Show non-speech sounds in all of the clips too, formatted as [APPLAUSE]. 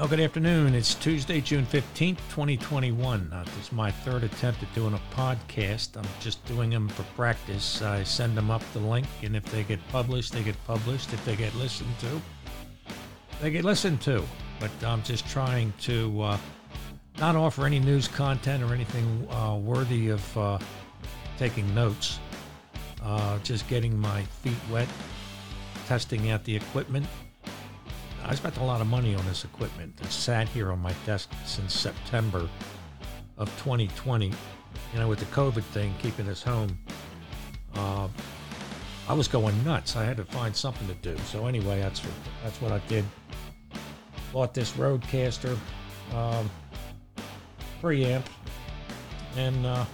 Well, good afternoon. It's Tuesday, June 15th, 2021. Uh, this is my third attempt at doing a podcast. I'm just doing them for practice. I send them up the link, and if they get published, they get published. If they get listened to, they get listened to. But I'm just trying to uh, not offer any news content or anything uh, worthy of uh, taking notes. Uh, just getting my feet wet, testing out the equipment, I spent a lot of money on this equipment. It's sat here on my desk since September of 2020. You know, with the COVID thing keeping us home, uh, I was going nuts. I had to find something to do. So anyway, that's what, that's what I did. Bought this Rodecaster um, preamp, and uh,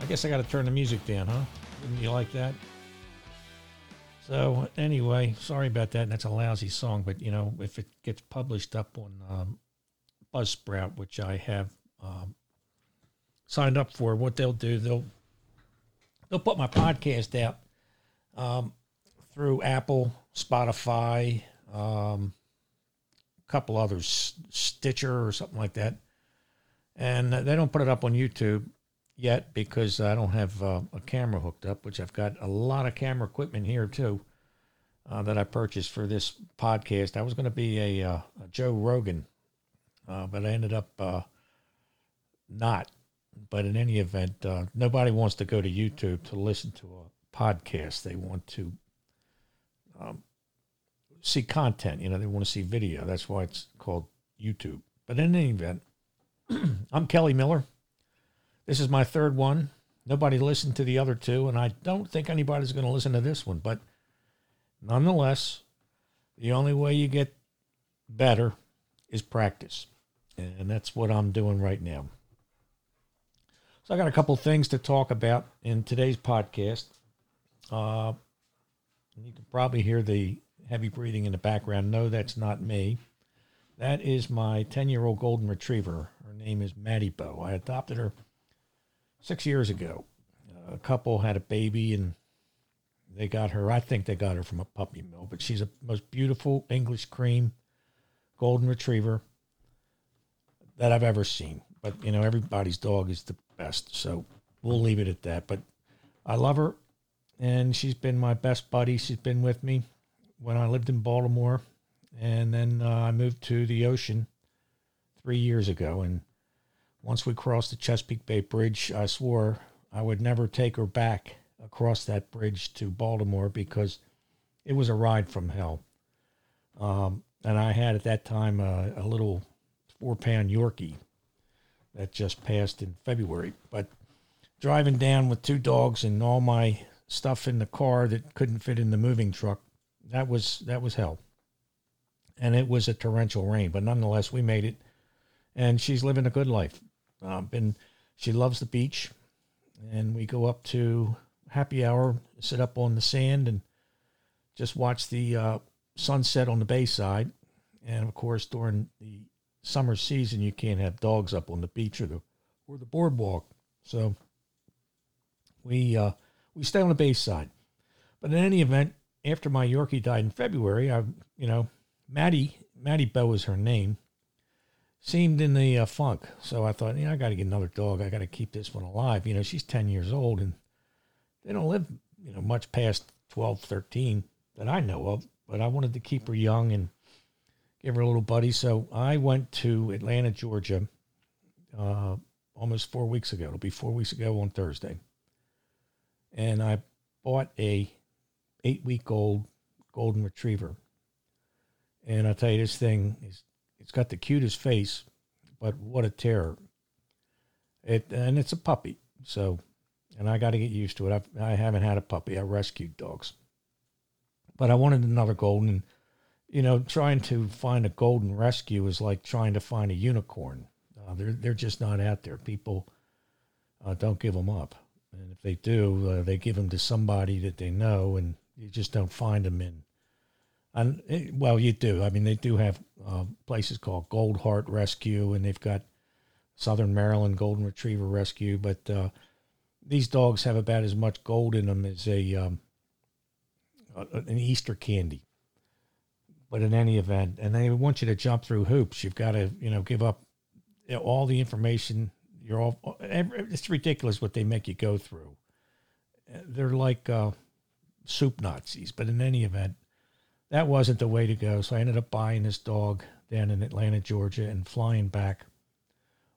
I guess I got to turn the music down, huh? Wouldn't you like that? So anyway, sorry about that. That's a lousy song, but you know, if it gets published up on um, Buzzsprout, which I have um, signed up for, what they'll do, they'll they'll put my podcast out um, through Apple, Spotify, um, a couple others, Stitcher or something like that, and they don't put it up on YouTube yet because I don't have uh, a camera hooked up, which I've got a lot of camera equipment here too uh, that I purchased for this podcast. I was going to be a, uh, a, Joe Rogan, uh, but I ended up uh, not. But in any event, uh, nobody wants to go to YouTube to listen to a podcast. They want to um, see content. You know, they want to see video. That's why it's called YouTube. But in any event, [CLEARS THROAT] I'm Kelly Miller. This is my third one. Nobody listened to the other two, and I don't think anybody's going to listen to this one. But nonetheless, the only way you get better is practice. And that's what I'm doing right now. So I got a couple things to talk about in today's podcast. Uh, you can probably hear the heavy breathing in the background. No, that's not me. That is my 10 year old golden retriever. Her name is Maddie Bo. I adopted her six years ago. a couple had a baby and they got her. I think they got her from a puppy mill, but she's a most beautiful English cream golden retriever that I've ever seen. But you know, everybody's dog is the best, so we'll leave it at that. But I love her, and she's been my best buddy. She's been with me when I lived in Baltimore, and then uh, I moved to the ocean three years ago, and once we crossed the Chesapeake Bay Bridge, I swore I would never take her back across that bridge to Baltimore because it was a ride from hell. Um, and I had at that time a, a little four pound Yorkie that just passed in February. But driving down with two dogs and all my stuff in the car that couldn't fit in the moving truck, that was that was hell. And it was a torrential rain, but nonetheless we made it. And she's living a good life. Uh, been she loves the beach, and we go up to happy hour, sit up on the sand, and just watch the uh, sunset on the bayside. And of course, during the summer season, you can't have dogs up on the beach or the or the boardwalk. So we uh, we stay on the bayside. But in any event, after my Yorkie died in February, I you know Maddie Maddie Bo is her name seemed in the uh, funk. So I thought, you know, I got to get another dog. I got to keep this one alive. You know, she's 10 years old and they don't live, you know, much past 12, 13 that I know of. But I wanted to keep her young and give her a little buddy. So I went to Atlanta, Georgia, uh, almost four weeks ago. It'll be four weeks ago on Thursday. And I bought a eight week old golden retriever. And I tell you, this thing is it's got the cutest face, but what a terror. It and it's a puppy, so and I got to get used to it. I've, I haven't had a puppy. I rescued dogs, but I wanted another golden. You know, trying to find a golden rescue is like trying to find a unicorn. Uh, they're they're just not out there. People uh, don't give them up, and if they do, uh, they give them to somebody that they know, and you just don't find them in and eh, well, you do. I mean, they do have uh, places called Gold Heart Rescue, and they've got Southern Maryland Golden Retriever Rescue. But uh, these dogs have about as much gold in them as a um, an Easter candy. but in any event, and they want you to jump through hoops. You've got to, you know, give up all the information. You're all. It's ridiculous what they make you go through. They're like uh, soup Nazis. But in any event, that wasn't the way to go. So I ended up buying this dog down in Atlanta, Georgia, and flying back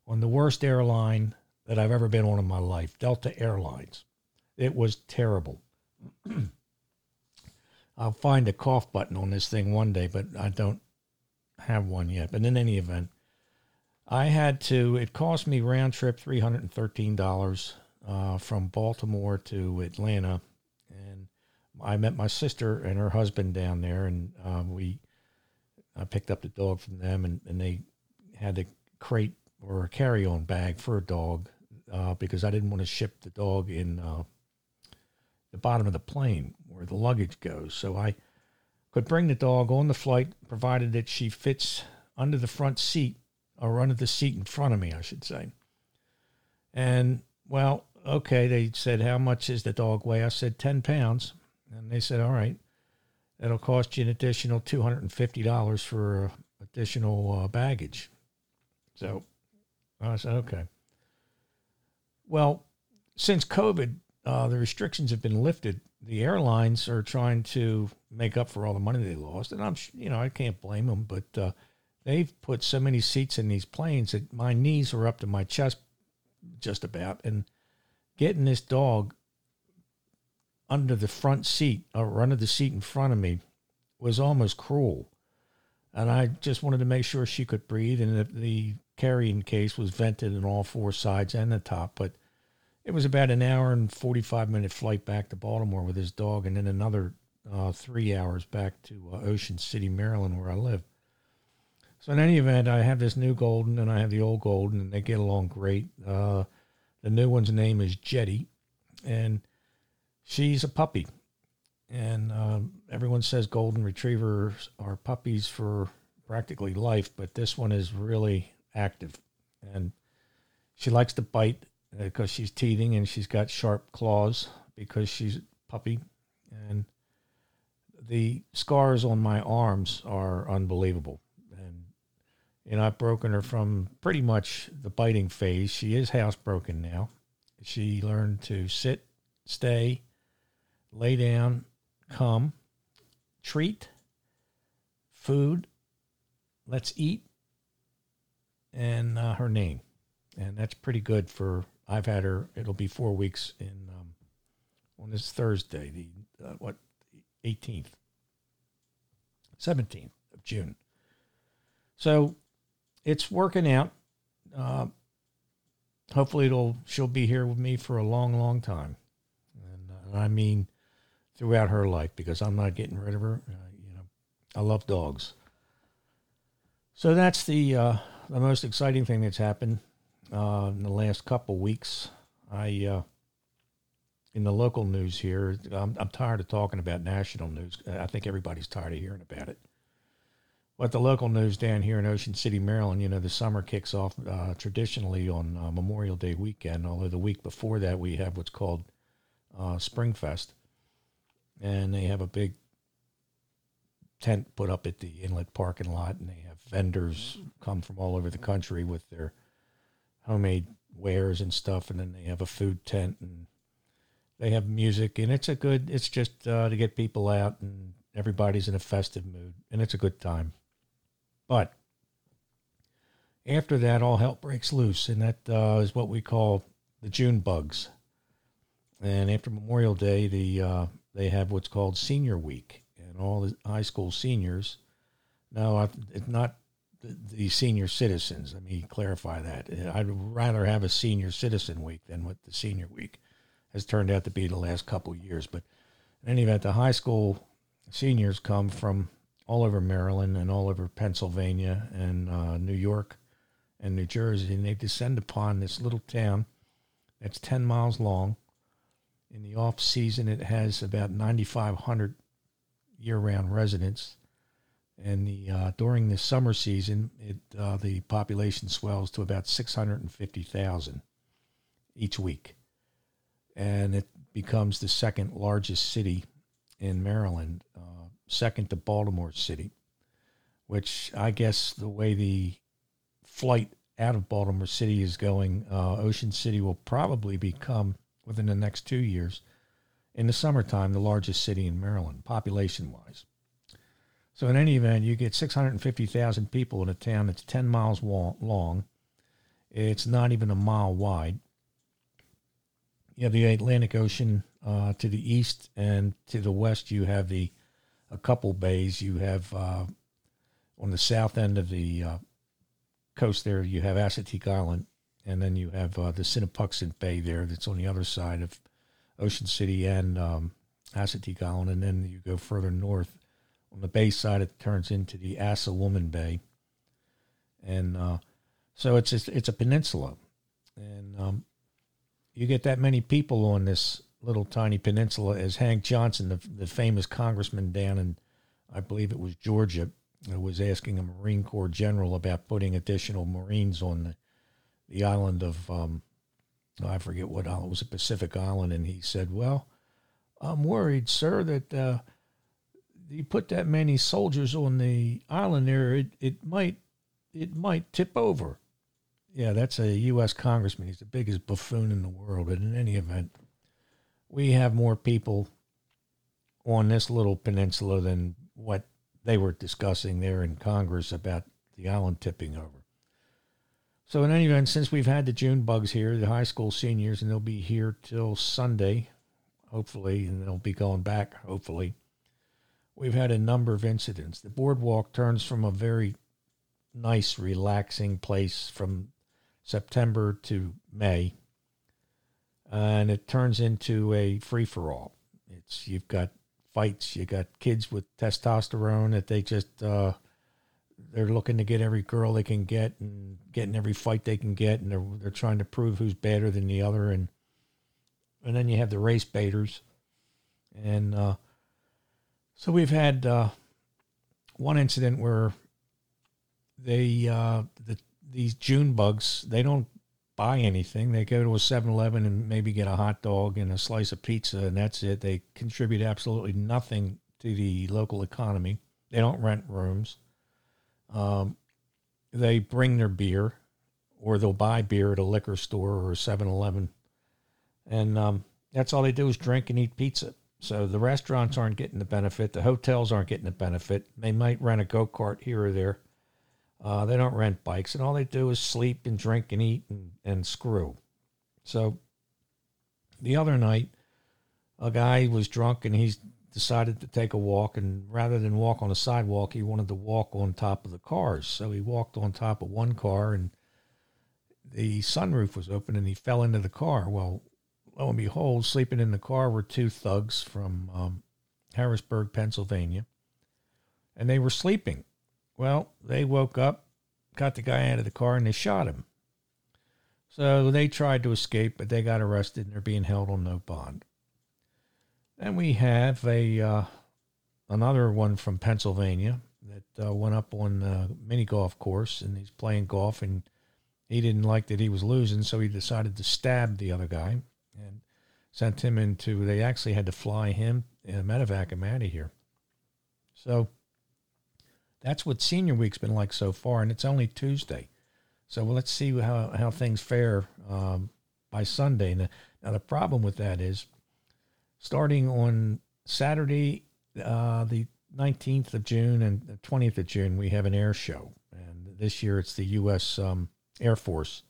on the worst airline that I've ever been on in my life, Delta Airlines. It was terrible. [CLEARS THROAT] I'll find a cough button on this thing one day, but I don't have one yet. But in any event, I had to, it cost me round trip $313 uh, from Baltimore to Atlanta. I met my sister and her husband down there, and um, we, I picked up the dog from them, and, and they had a crate or a carry on bag for a dog uh, because I didn't want to ship the dog in uh, the bottom of the plane where the luggage goes. So I could bring the dog on the flight, provided that she fits under the front seat or under the seat in front of me, I should say. And well, okay, they said, How much is the dog weigh? I said, 10 pounds. And they said, All right, it'll cost you an additional $250 for uh, additional uh, baggage. So I said, Okay. Well, since COVID, uh, the restrictions have been lifted. The airlines are trying to make up for all the money they lost, and I'm, you know, I can't blame them. But uh, they've put so many seats in these planes that my knees are up to my chest, just about. And getting this dog under the front seat or under the seat in front of me was almost cruel. And I just wanted to make sure she could breathe, and the, the carrying case was vented in all four sides and the top, but it was about an hour and 45 minute flight back to Baltimore with his dog, and then another uh, three hours back to uh, Ocean City, Maryland, where I live. So, in any event, I have this new Golden and I have the old Golden, and they get along great. Uh, the new one's name is Jetty, and she's a puppy. And um, everyone says Golden Retrievers are puppies for practically life, but this one is really active. And she likes to bite because she's teething and she's got sharp claws because she's a puppy. And the scars on my arms are unbelievable. And, you know, I've broken her from pretty much the biting phase. She is housebroken now. She learned to sit, stay, lay down, come, treat, food, let's eat, and uh, her name. And that's pretty good for I've had her. It'll be four weeks in um, on this Thursday, the uh, what, eighteenth, seventeenth of June. So it's working out. Uh, hopefully, it'll she'll be here with me for a long, long time, and uh, I mean throughout her life because I'm not getting rid of her. Uh, you know, I love dogs. So that's the uh, the most exciting thing that's happened uh, in the last couple weeks. I uh, in the local news here. I'm, I'm tired of talking about national news. I think everybody's tired of hearing about it. But the local news down here in Ocean City, Maryland, you know, the summer kicks off uh, traditionally on uh, Memorial Day weekend. Although the week before that, we have what's called uh, Springfest, and they have a big tent put up at the inlet parking lot, and they have vendors come from all over the country with their homemade wares and stuff, and then they have a food tent and they have music, and it's a good. It's just uh, to get people out, and everybody's in a festive mood, and it's a good time. But after that, all hell breaks loose, and that uh, is what we call the June bugs. And after Memorial Day, the uh, they have what's called Senior Week, and all the high school seniors. No, it's not the, senior citizens. Let me clarify that. I'd rather have a senior citizen week than what the senior week has turned out to be the last couple years. But in any event, the high school seniors come from all over Maryland and all over Pennsylvania and uh, New York and New Jersey, and they descend upon this little town that's 10 miles long. In the off season, it has about 9,500 year round residents and the uh, during the summer season, it uh, the population swells to about six hundred and fifty thousand each week, and it becomes the second largest city in Maryland, uh, second to Baltimore City. which I guess the way the flight out of Baltimore City is going, uh, Ocean City will probably become, within the next two years, in the summertime, the largest city in Maryland, population wise. So, in any event, you get 650,000 people in a town that's 10 miles long. It's not even a mile wide. You have the Atlantic Ocean uh, to the east, and to the west, you have the a couple bays. You have uh, on the south end of the uh, coast there, you have Assateague Island, and then you have uh, the Sinepuxent Bay there that's on the other side of Ocean City and um, Assateague Island, and then you go further north on the bay side, it turns into the Assawoman Bay, and uh, so it's just, it's a peninsula, and um, you get that many people on this little tiny peninsula as Hank Johnson, the, the famous congressman down in, I believe it was Georgia, was asking a Marine Corps general about putting additional Marines on the, the island of, um, I forget what island, it was a Pacific island, and he said, well, I'm worried, sir, that uh, you put that many soldiers on the island there, it, it might it might tip over. Yeah, that's a U.S. congressman. He's the biggest buffoon in the world. But in any event, we have more people on this little peninsula than what they were discussing there in Congress about the island tipping over. So, in any event, since we've had the June bugs here, the high school seniors, and they'll be here till Sunday, hopefully, and they'll be going back, hopefully. We've had a number of incidents. The boardwalk turns from a very nice, relaxing place from September to May, and it turns into a free for all. It's you've got fights, you got kids with testosterone that they just uh, they're looking to get every girl they can get and getting every fight they can get, and they're they're trying to prove who's better than the other, and and then you have the race baiters, and uh, so we've had uh, one incident where they uh, the these June bugs they don't buy anything. They go to a 7-Eleven and maybe get a hot dog and a slice of pizza, and that's it. They contribute absolutely nothing to the local economy. They don't rent rooms. Um, they bring their beer, or they'll buy beer at a liquor store or a 7-Eleven, and um, that's all they do is drink and eat pizza. So the restaurants aren't getting the benefit. The hotels aren't getting the benefit. They might rent a go kart here or there. Uh, they don't rent bikes, and all they do is sleep and drink and eat and, and screw. So the other night, a guy was drunk and he's decided to take a walk. And rather than walk on the sidewalk, he wanted to walk on top of the cars. So he walked on top of one car and the sunroof was open and he fell into the car. Well, lo and behold, sleeping in the car were two thugs from um, Harrisburg, Pennsylvania, and they were sleeping. Well, they woke up, got the guy out of the car, and they shot him. So they tried to escape, but they got arrested and they're being held on no bond. Then we have a uh, another one from Pennsylvania that uh, went up on a mini golf course and he's playing golf and he didn't like that he was losing, so he decided to stab the other guy and sent him into. They actually had to fly him and medevac him out of here. So that's what senior week's been like so far, and it's only Tuesday. So well, let's see how how things fare um, by Sunday. Now, now, the problem with that is, starting on Saturday, uh, the 19th of June and the 20th of June, we have an air show, and this year it's the U.S. Um, Air Force.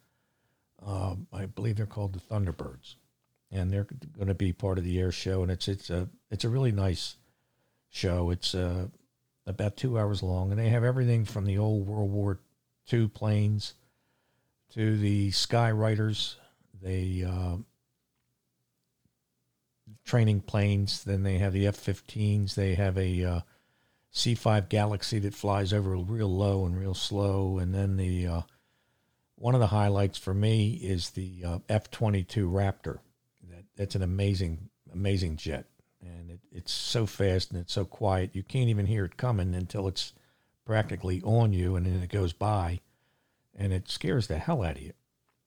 Uh, I believe they're called the Thunderbirds and they're going to be part of the air show. And it's it's a it's a really nice show. It's uh, about two hours long, and they have everything from the old World War II planes to the Skywriters. They uh, training planes. Then they have the F-15s. They have a uh, C-5 Galaxy that flies over real low and real slow, and then the uh, one of the highlights for me is the uh, F-22 Raptor that's an amazing, amazing jet, and it, it's so fast and it's so quiet. You can't even hear it coming until it's practically on you, and then it goes by, and it scares the hell out of you.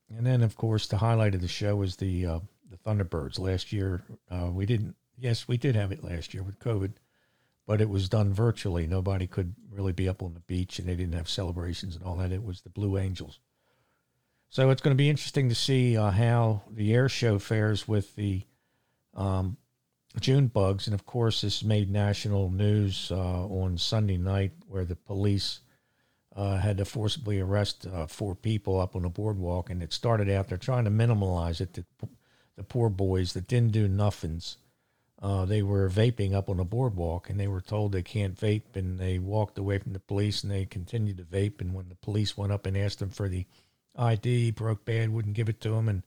And then, of course, the highlight of the show is the uh, the Thunderbirds. Last year, uh, we didn't. Yes, we did have it last year with COVID, but it was done virtually. Nobody could really be up on the beach, and they didn't have celebrations and all that. It was the Blue Angels. So it's going to be interesting to see uh, how the air show fares with the um, June bugs. And of course, this made national news uh, on Sunday night where the police uh, had to forcibly arrest uh, four people up on the boardwalk. And it started out, they're trying to minimize it. The poor boys that didn't do nothings. Uh, they were vaping up on the boardwalk and they were told they can't vape and they walked away from the police and they continued to vape and when the police went up and asked them for the ID, broke bad, wouldn't give it to him, and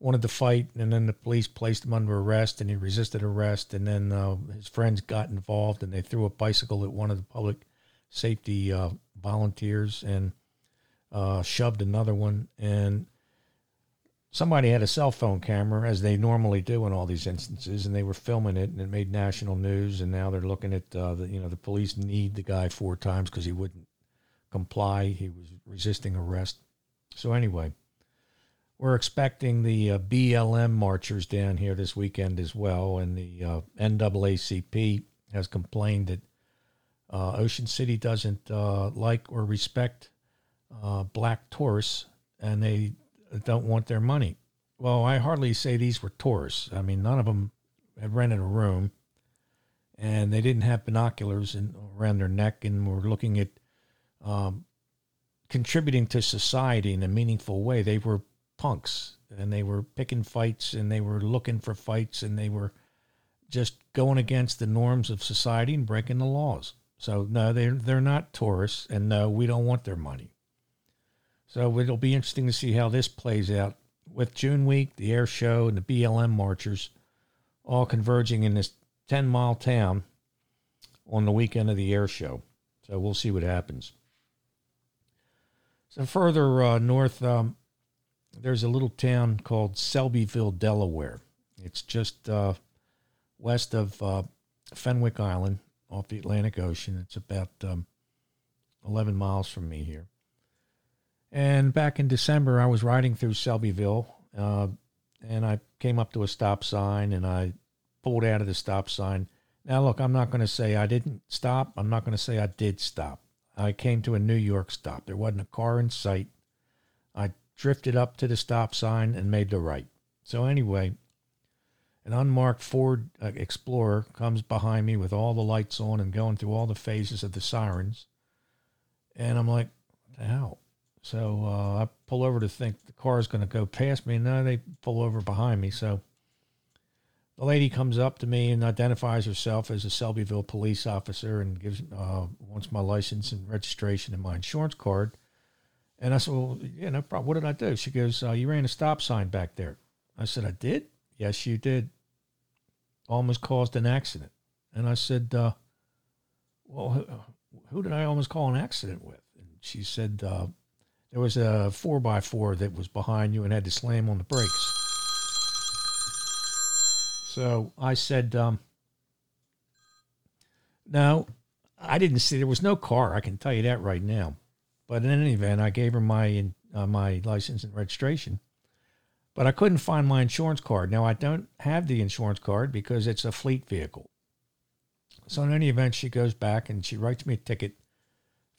wanted to fight. And then the police placed him under arrest, and he resisted arrest. And then uh, his friends got involved, and they threw a bicycle at one of the public safety uh, volunteers and uh, shoved another one. And somebody had a cell phone camera, as they normally do in all these instances, and they were filming it, and it made national news. And now they're looking at uh, the, you know, the police kneed the guy four times because he wouldn't comply. He was resisting arrest. So anyway, we're expecting the uh, BLM marchers down here this weekend as well, and the uh, NAACP has complained that uh, Ocean City doesn't uh, like or respect uh, black tourists, and they don't want their money. Well, I hardly say these were tourists. I mean, none of them had rented a room, and they didn't have binoculars in, around their neck, and were looking at um, contributing to society in a meaningful way. They were punks and they were picking fights and they were looking for fights and they were just going against the norms of society and breaking the laws. So no, they're they're not tourists, and no, we don't want their money. So it'll be interesting to see how this plays out with June week, the air show, and the BLM marchers all converging in this ten mile town on the weekend of the air show. So we'll see what happens. So further uh, north, um, there's a little town called Selbyville, Delaware. It's just uh, west of uh, Fenwick Island off the Atlantic Ocean. It's about um, 11 miles from me here. And back in December, I was riding through Selbyville uh, and I came up to a stop sign and I pulled out of the stop sign. Now, look, I'm not going to say I didn't stop. I'm not going to say I did stop. I came to a New York stop. There wasn't a car in sight. I drifted up to the stop sign and made the right. So, anyway, an unmarked Ford uh, Explorer comes behind me with all the lights on and going through all the phases of the sirens. And I'm like, what the hell? So uh, I pull over to think the car is going to go past me. and No, they pull over behind me. So the lady comes up to me and identifies herself as a Selbyville police officer and gives uh, wants my license and registration and my insurance card. And I said, "Well, yeah, no problem. What did I do?" She goes, uh, "You ran a stop sign back there." I said, "I did." Yes, you did. Almost caused an accident. And I said, uh, "Well, who, who, did I almost call an accident with?" And she said, uh, "There was a four by four that was behind you and had to slam on the brakes." So I said, um, no, I didn't see. There was no car. I can tell you that right now. But in any event, I gave her my uh, my license and registration. But I couldn't find my insurance card. Now I don't have the insurance card because it's a fleet vehicle. So in any event, she goes back and she writes me a ticket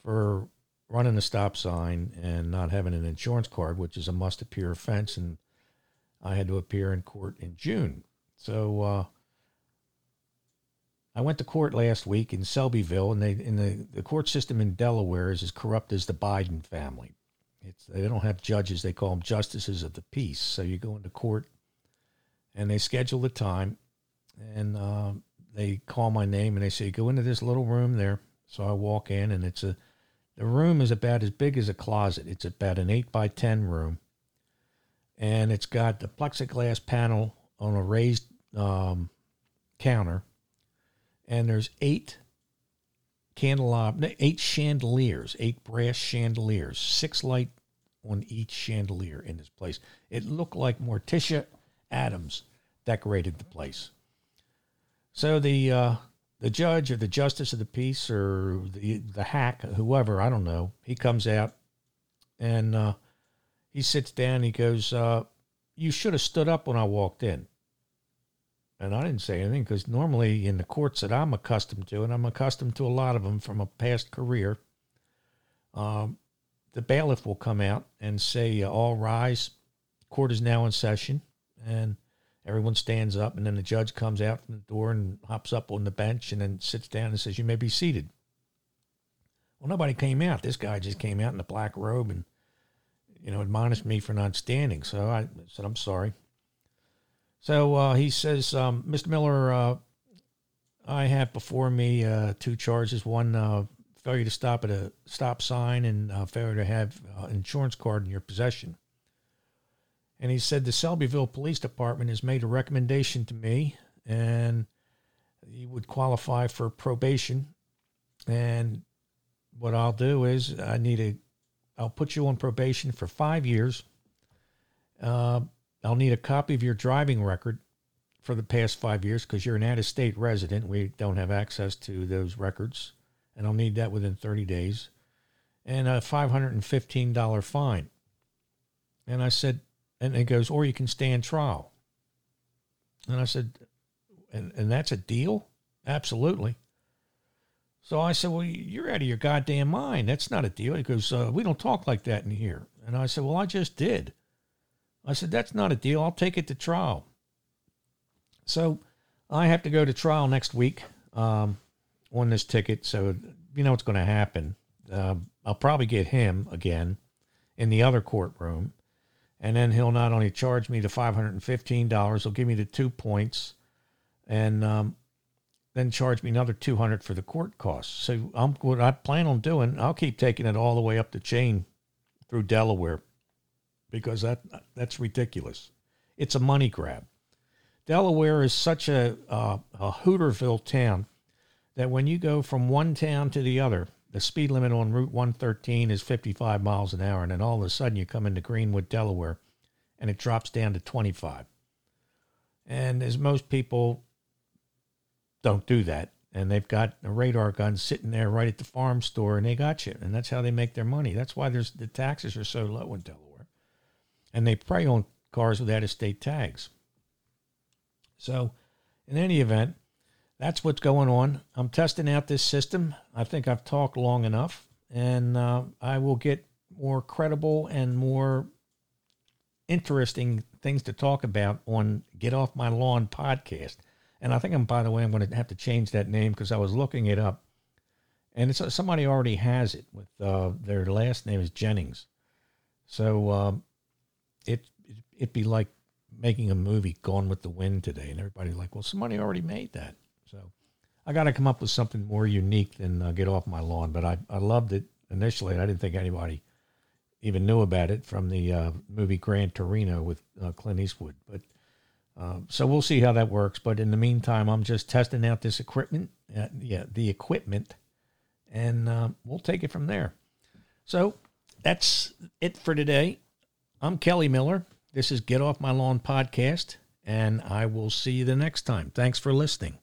for running a stop sign and not having an insurance card, which is a must appear offense. And I had to appear in court in June. So uh, I went to court last week in Selbyville, and they in the, the court system in Delaware is as corrupt as the Biden family. It's they don't have judges; they call them justices of the peace. So you go into court, and they schedule the time, and uh, they call my name, and they say go into this little room there. So I walk in, and it's a the room is about as big as a closet. It's about an eight by ten room, and it's got the plexiglass panel on a raised um, counter, and there's eight candelabra, eight chandeliers, eight brass chandeliers, six light on each chandelier in this place. It looked like Morticia Addams decorated the place. So the uh, the judge or the justice of the peace or the the hack, whoever I don't know, he comes out and uh, he sits down. He goes, uh, "You should have stood up when I walked in." And I didn't say anything because normally in the courts that I'm accustomed to, and I'm accustomed to a lot of them from a past career, um, the bailiff will come out and say, All rise, court is now in session. And everyone stands up, and then the judge comes out from the door and hops up on the bench and then sits down and says, You may be seated. Well, nobody came out. This guy just came out in a black robe and, you know, admonished me for not standing. So I said, I'm sorry. So uh, he says, um, Mr. Miller, uh, I have before me uh, two charges. One, uh, failure to stop at a stop sign and uh, failure to have uh, an insurance card in your possession. And he said the Selbyville Police Department has made a recommendation to me and he would qualify for probation. And what I'll do is I need a, I'll put you on probation for five years. Uh, I'll need a copy of your driving record for the past five years because you're an out of state resident. We don't have access to those records, and I'll need that within 30 days. And a $515 fine. And I said, and it goes, or you can stand trial. And I said, and, and that's a deal? Absolutely. So I said, Well, you're out of your goddamn mind. That's not a deal. He goes, uh, We don't talk like that in here. And I said, Well, I just did. I said, That's not a deal. I'll take it to trial. So I have to go to trial next week um, on this ticket. So you know what's going to happen. Uh, I'll probably get him again in the other courtroom. And then he'll not only charge me the $515, he'll give me the two points. And um, then charge me another 200 for the court costs. So I'm what I plan on doing, I'll keep taking it all the way up the chain through Delaware because that that's ridiculous. It's a money grab. Delaware is such a uh, a Hooterville town that when you go from one town to the other, the speed limit on Route 113 is 55 miles an hour, and then all of a sudden you come into Greenwood, Delaware, and it drops down to 25. And as most people don't do that. And they've got a radar gun sitting there right at the farm store, and they got you. And that's how they make their money. That's why there's the taxes are so low in Delaware, and they prey on cars with out-of-state tags. So, in any event, that's what's going on. I'm testing out this system. I think I've talked long enough, and uh, I will get more credible and more interesting things to talk about on Get Off My Lawn podcast. And I think I'm, by the way, I'm going to have to change that name because I was looking it up, and it's somebody already has it with uh, their last name is Jennings. So um, it it'd be like making a movie Gone with the Wind today, and everybody's like, "Well, somebody already made that." So I got to come up with something more unique than uh, get off my lawn. But I I loved it initially. I didn't think anybody even knew about it from the uh, movie Gran Torino with uh, Clint Eastwood, but uh, so we'll see how that works. But in the meantime, I'm just testing out this equipment. Uh, yeah, the equipment, and uh, we'll take it from there. So that's it for today. I'm Kelly Miller. This is Get Off My Lawn podcast, and I will see you the next time. Thanks for listening.